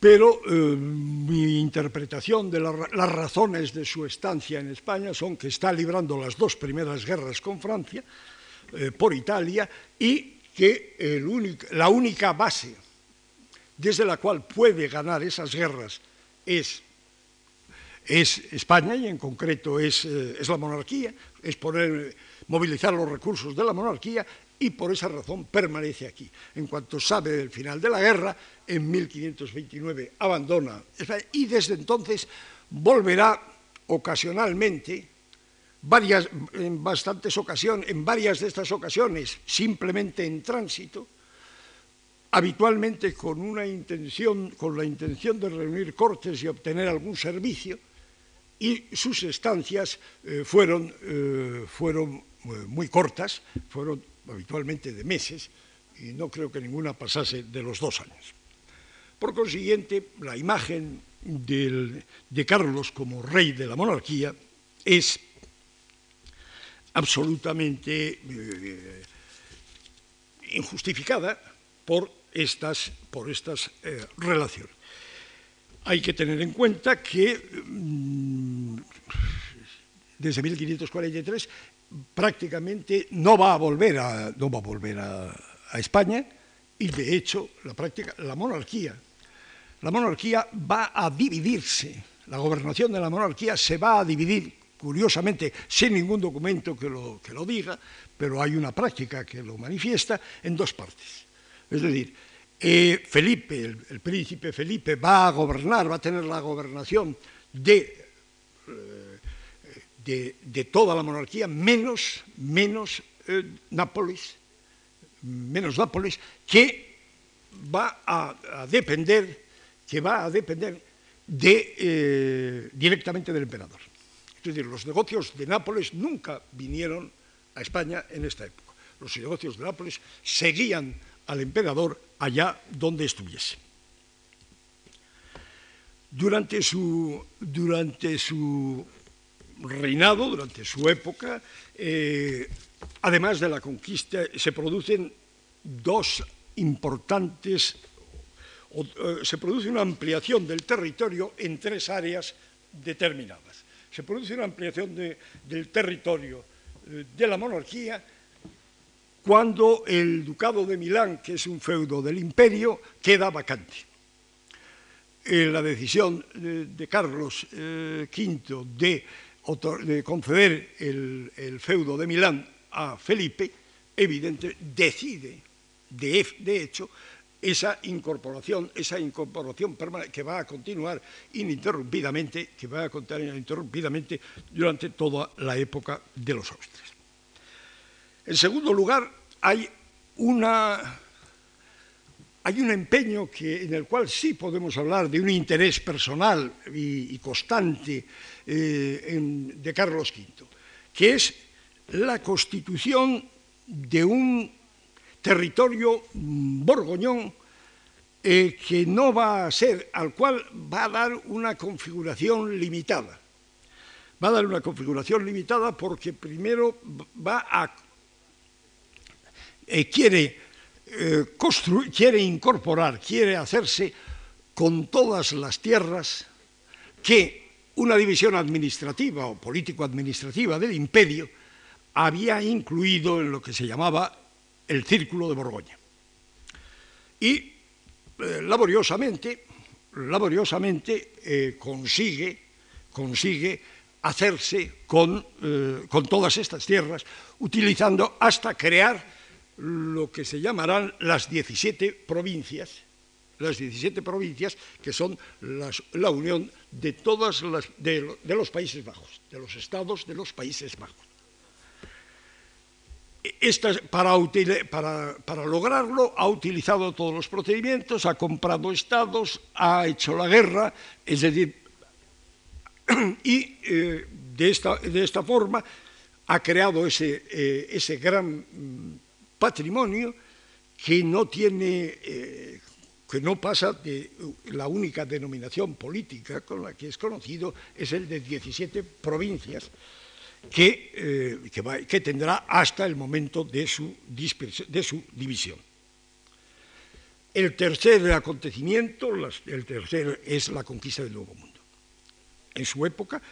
pero eh, mi interpretación de las razones de su estancia en España son que está librando las dos primeras guerras con Francia eh, por Italia y que la única base desde la cual puede ganar esas guerras es es España y en concreto es, eh, es la monarquía, es poner, movilizar los recursos de la monarquía y por esa razón permanece aquí. En cuanto sabe del final de la guerra, en 1529 abandona España y desde entonces volverá ocasionalmente, varias, en bastantes ocasiones, en varias de estas ocasiones, simplemente en tránsito, habitualmente con una intención, con la intención de reunir cortes y obtener algún servicio, y sus estancias eh, fueron, eh, fueron eh, muy cortas, fueron habitualmente de meses, y no creo que ninguna pasase de los dos años. Por consiguiente, la imagen de Carlos como rey de la monarquía es absolutamente eh, injustificada por estas, por estas eh, relaciones. Hay que tener en cuenta que mm, desde 1543 prácticamente no va a volver a, no va a, volver a, España y de hecho la práctica, la monarquía, la monarquía va a dividirse, la gobernación de la monarquía se va a dividir curiosamente sin ningún documento que lo, que lo diga, pero hay una práctica que lo manifiesta en dos partes. Es decir, eh, Felipe, el, el, príncipe Felipe, va a gobernar, va a tener la gobernación de, eh, de, toda la monarquía, menos, menos eh, Nápoles, menos Nápoles, que va a, depender, que va a depender de, eh, directamente del emperador. Es decir, los negocios de Nápoles nunca vinieron a España en esta época. Los negocios de Nápoles seguían al emperador allá donde estuviese. Durante su, durante su reinado, durante su época, eh, además de la conquista, se producen dos importantes, eh, se produce una ampliación del territorio en tres áreas determinadas. Se produce una ampliación de, del territorio eh, de la monarquía cuando el ducado de Milán, que es un feudo del imperio, queda vacante. La decisión de, de Carlos V de, de conceder el, feudo de Milán a Felipe, evidente, decide, de, hecho, esa incorporación, esa incorporación que va a continuar ininterrumpidamente, que va a continuar ininterrumpidamente durante toda la época de los Austrias. En segundo lugar, hay, un empeño en el cual sí podemos hablar de un interés personal y constante eh, de Carlos V, que es la constitución de un territorio borgoñón eh, que no va a ser, al cual va a dar una configuración limitada. Va a dar una configuración limitada porque primero va a eh, quiere, eh, quiere incorporar, quiere hacerse con todas las tierras que una división administrativa o político-administrativa del imperio había incluido en lo que se llamaba el Círculo de Borgoña. Y eh, laboriosamente, laboriosamente eh, consigue, consigue hacerse con, eh, con todas estas tierras, utilizando hasta crear lo que se llamarán las 17 provincias, las 17 provincias que son las, la unión de todos de, de, los Países Bajos, de los estados de los Países Bajos. Estas, para, para, lograrlo ha utilizado todos los procedimientos, ha comprado estados, ha hecho la guerra, es decir, y eh, de, esta, esta, forma ha creado ese, eh, gran patrimonio que no tiene, eh, que no pasa de la única denominación política con la que es conocido, es el de 17 provincias, que, eh, que, tendrá hasta el momento de su, de su división. El tercer acontecimiento, el tercer es la conquista del Nuevo Mundo. En su época,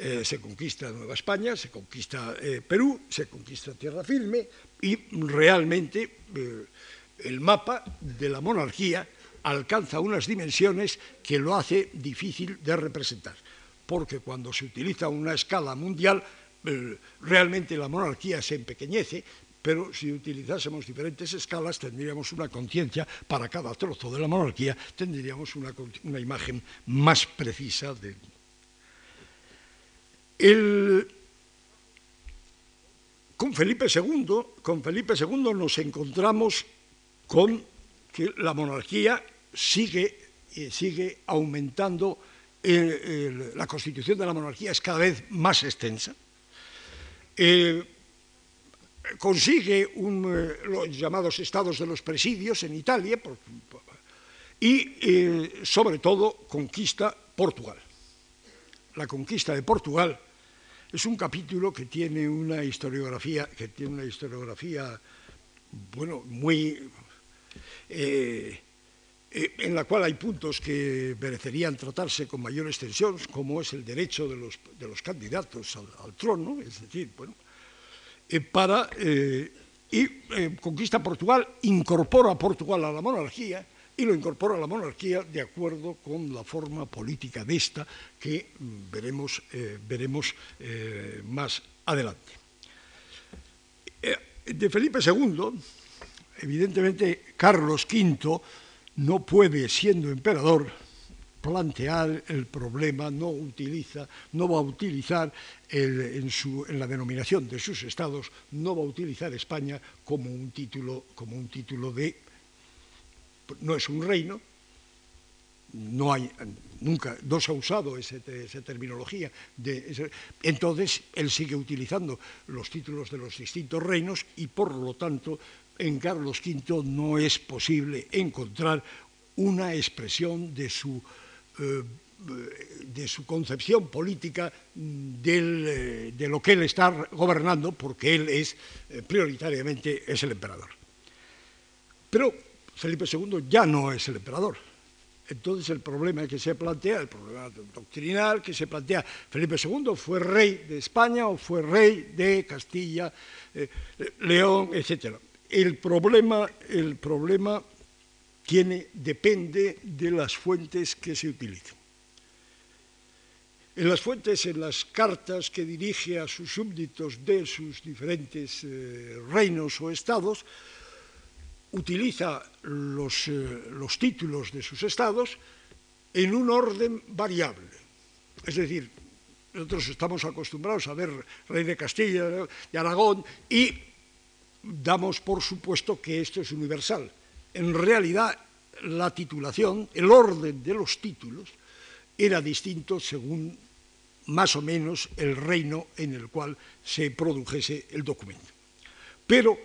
eh, se conquista Nueva España, se conquista eh, Perú, se conquista Tierra Firme y realmente eh, el mapa de la monarquía alcanza unas dimensiones que lo hace difícil de representar, porque cuando se utiliza una escala mundial, eh, realmente la monarquía se empequeñece, pero si utilizásemos diferentes escalas tendríamos una conciencia para cada trozo de la monarquía, tendríamos una, imagen más precisa de, el, con Felipe II, con Felipe II nos encontramos con que la monarquía sigue, eh, sigue aumentando, eh, la constitución de la monarquía es cada vez más extensa. Eh, consigue los llamados estados de los presidios en Italia, y sobre todo conquista Portugal. La conquista de Portugal es un capítulo que tiene una historiografía, que tiene una historiografía, bueno, muy eh, eh, en la cual hay puntos que merecerían tratarse con mayor extensión, como es el derecho de los, candidatos al, trono, es decir, bueno, para y conquista Portugal, incorpora a Portugal a la monarquía y lo incorpora a la monarquía de acuerdo con la forma política de esta que mm, veremos, eh, veremos eh, más adelante. Eh, de Felipe II, evidentemente Carlos V no puede, siendo emperador, plantear el problema, no utiliza, no va a utilizar en, la denominación de sus estados, no va a utilizar España como un título, como un título de no es un reino, no hay, nunca, no se ha usado esa terminología. entonces, él sigue utilizando los títulos de los distintos reinos y, por lo tanto, en Carlos V no es posible encontrar una expresión de su, eh, de su concepción política eh, de lo que él está gobernando, porque él es eh, prioritariamente es el emperador. Pero Felipe II ya no es el emperador. Entonces el problema que se plantea, el problema doctrinal que se plantea, Felipe II fue rey de España o fue rey de Castilla, León, etc. El problema, el problema depende de las fuentes que se utilicen. En las fuentes, en las cartas que dirige a sus súbditos de sus diferentes eh, reinos o estados, utiliza los, eh, los títulos de sus estados en un orden variable. Es decir, nosotros estamos acostumbrados a ver rey de Castilla, de Aragón, y damos por supuesto que esto es universal. En realidad, la titulación, el orden de los títulos, era distinto según más o menos el reino en el cual se produjese el documento. Pero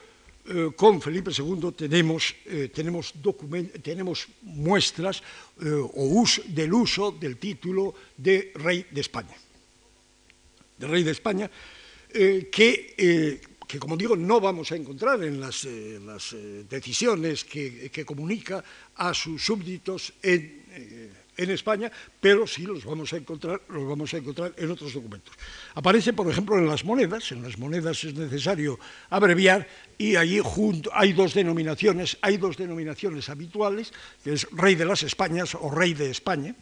eh, con Felipe II tenemos, eh, tenemos, muestras eh, o del uso del título de rey de España. De rey de España, que, que, como digo, no vamos a encontrar en las, las decisiones que, comunica a sus súbditos en en España, pero sí los vamos a encontrar, los vamos a encontrar en otros documentos. Aparece, por ejemplo, en las monedas, en las monedas es necesario abreviar y allí hay dos denominaciones, hay dos denominaciones habituales, que es rey de las Españas o rey de España,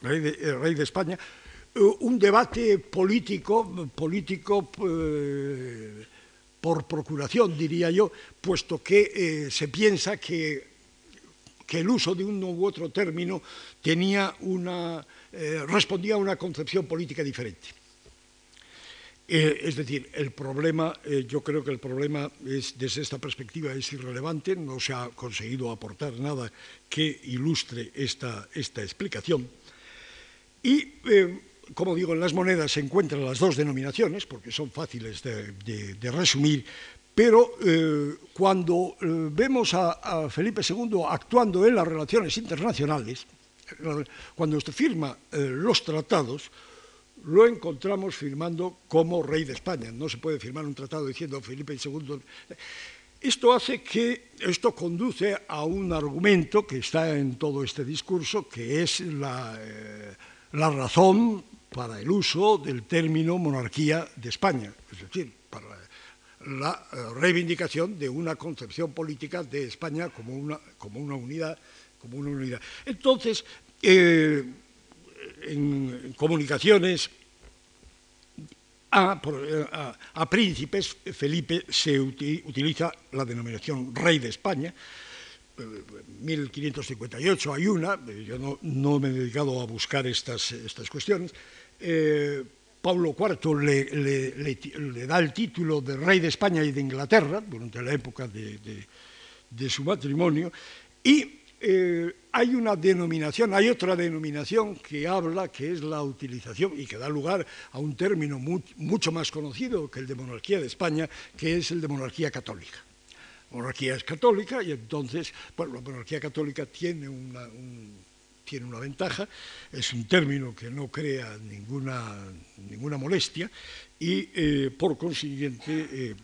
rey de, eh, España, eh, un debate político, político eh, por procuración, diría yo, puesto que se piensa que que el uso de uno u otro término tenía una, eh, respondía a una concepción política diferente. Eh, es decir, el problema, eh, yo creo que el problema es, desde esta perspectiva es irrelevante, no se ha conseguido aportar nada que ilustre esta, esta explicación. Y, como digo, en las monedas se encuentran las dos denominaciones, porque son fáciles de resumir, pero eh, cuando eh, vemos a, Felipe II actuando en las relaciones internacionales, cuando firma eh, los tratados, lo encontramos firmando como rey de España. No se puede firmar un tratado diciendo Felipe II. Esto hace que, esto conduce a un argumento que está en todo este discurso, que es la, la razón para el uso del término monarquía de España. Es decir, para la eh, reivindicación de una concepción política de España como una, como una, unidad, como una unidad. Entonces, eh, en comunicaciones a, príncipes, Felipe se utiliza la denominación rey de España, 1558 eh, hay una, yo no, me he dedicado a buscar estas, estas cuestiones, Pablo IV le, da el título de rey de España y de Inglaterra durante la época de, su matrimonio y eh, hay una denominación, hay otra denominación que habla, que es la utilización y que da lugar a un término mucho más conocido que el de monarquía de España, que es el de monarquía católica. Monarquía es católica y entonces, bueno, la monarquía católica tiene una, tiene una ventaja, es un término que no crea ninguna, ninguna molestia y eh, por consiguiente eh,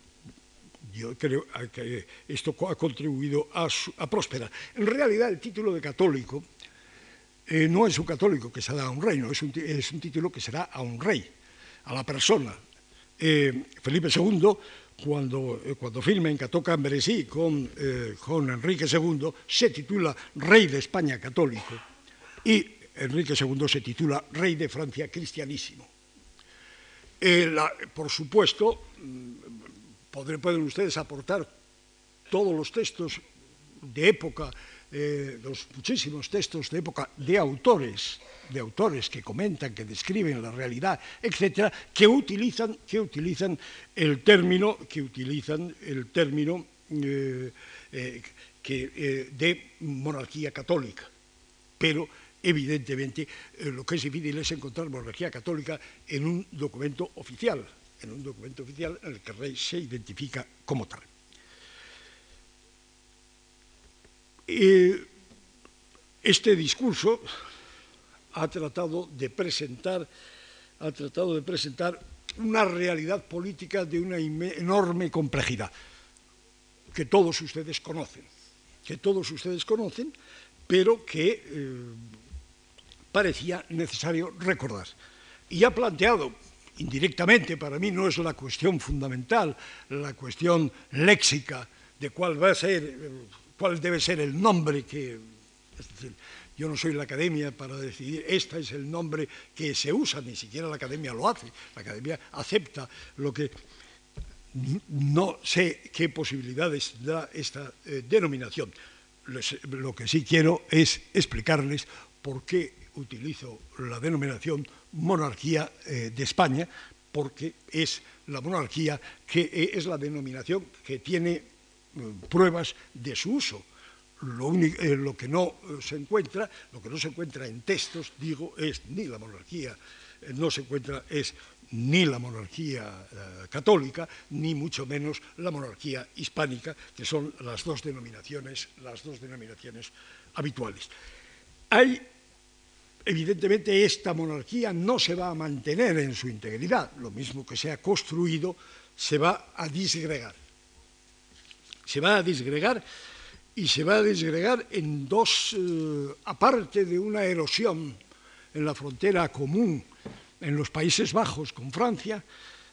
yo creo que esto ha contribuido a, prosperar. En realidad el título de católico eh, no es un católico que se da a un reino, es un, es un título que se da a un rey, a la persona. Felipe II cuando, eh, cuando firma en Camberesí con, eh, con Enrique II, se titula Rey de España Católico y Enrique II se titula Rey de Francia Cristianísimo. Eh, por supuesto, mm, pueden ustedes aportar todos los textos de época eh, los muchísimos textos de época de autores, de autores que comentan, que describen la realidad, etcétera, que utilizan, que utilizan el término, que utilizan el término eh, eh, que, de monarquía católica. Pero evidentemente lo que es difícil es encontrar monarquía católica en un documento oficial, en un documento oficial en el que el rey se identifica como tal. este discurso ha tratado de presentar, ha tratado de presentar una realidad política de una enorme complejidad que todos ustedes conocen, que todos ustedes conocen, pero que eh, parecía necesario recordar. Y ha planteado indirectamente, para mí no es la cuestión fundamental, la cuestión léxica de cuál va a ser eh, cuál debe ser el nombre que... yo no soy la academia para decidir, este es el nombre que se usa, ni siquiera la academia lo hace. La academia acepta lo que... No sé qué posibilidades da esta eh, denominación. lo que sí quiero es explicarles por qué utilizo la denominación monarquía eh, de España, porque es la monarquía que eh, es la denominación que tiene pruebas de su uso. Lo, eh, lo, que no eh, se encuentra, lo que no se encuentra en textos, digo, es ni la monarquía, eh, no se encuentra es ni la monarquía católica, ni mucho menos la monarquía hispánica, que son las dos denominaciones, las dos denominaciones habituales. Hay, evidentemente, esta monarquía no se va a mantener en su integridad, lo mismo que se ha construido, se va a disgregar se va a disgregar y se va a disgregar en dos, eh, aparte de una erosión en la frontera común en los Países Bajos con Francia,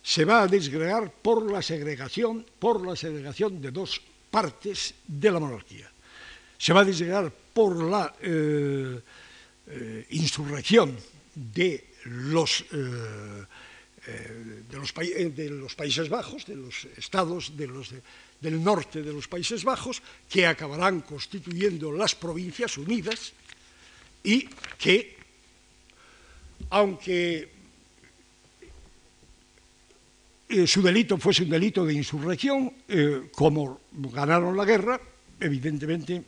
se va a disgregar por la segregación, por la segregación de dos partes de la monarquía. Se va a disgregar por la eh, eh, insurrección de los, de los, de, los, Países Bajos, de los estados, de los del norte de los Países Bajos, que acabarán constituyendo las Provincias Unidas y que, aunque eh, su delito fuese un delito de insurrección, eh, como ganaron la guerra, evidentemente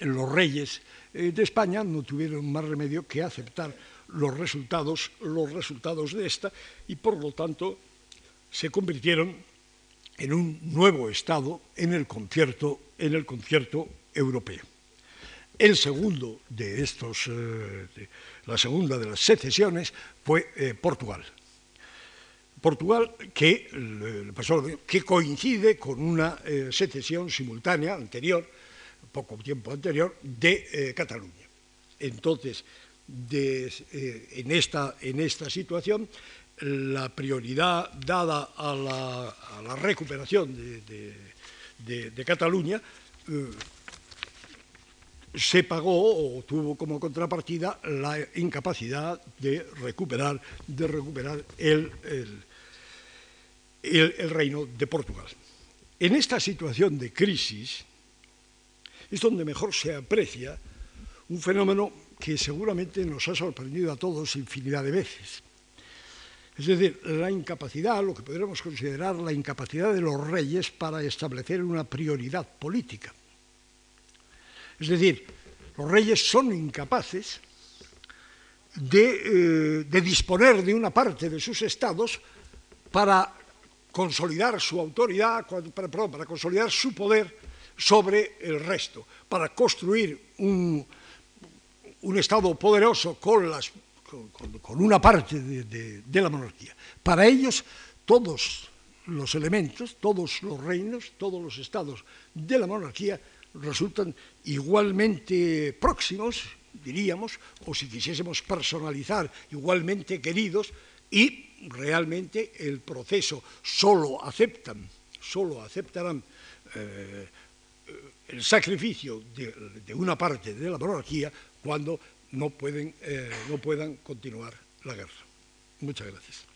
los reyes eh, de España no tuvieron más remedio que aceptar los resultados, los resultados de esta y por lo tanto se convirtieron en un nuevo Estado en el concierto, en el concierto europeo. El segundo de estos, eh, la segunda de las secesiones fue eh, Portugal. Portugal que, que, coincide con una eh, secesión simultánea anterior, poco tiempo anterior, de Cataluña. Entonces, en esta situación, la prioridad dada a la, recuperación de, Cataluña eh, se pagó o tuvo como contrapartida la incapacidad de recuperar, el, el reino de Portugal. En esta situación de crisis es donde mejor se aprecia un fenómeno que seguramente nos ha sorprendido a todos infinidad de veces es decir, la incapacidad, lo que podríamos considerar la incapacidad de los reyes para establecer una prioridad política. Es decir, los reyes son incapaces de, eh, disponer de una parte de sus estados para consolidar su autoridad, perdón, para consolidar su poder sobre el resto, para construir un Estado poderoso con, las, con, una parte de, la monarquía. Para ellos, todos los elementos, todos los reinos, todos los estados de la monarquía resultan igualmente próximos, diríamos, o si quisiésemos personalizar, igualmente queridos, y realmente el proceso solo aceptan, solo aceptarán eh, el sacrificio de, una parte de la monarquía cuando no, pueden, eh, no puedan continuar la guerra. Muchas gracias.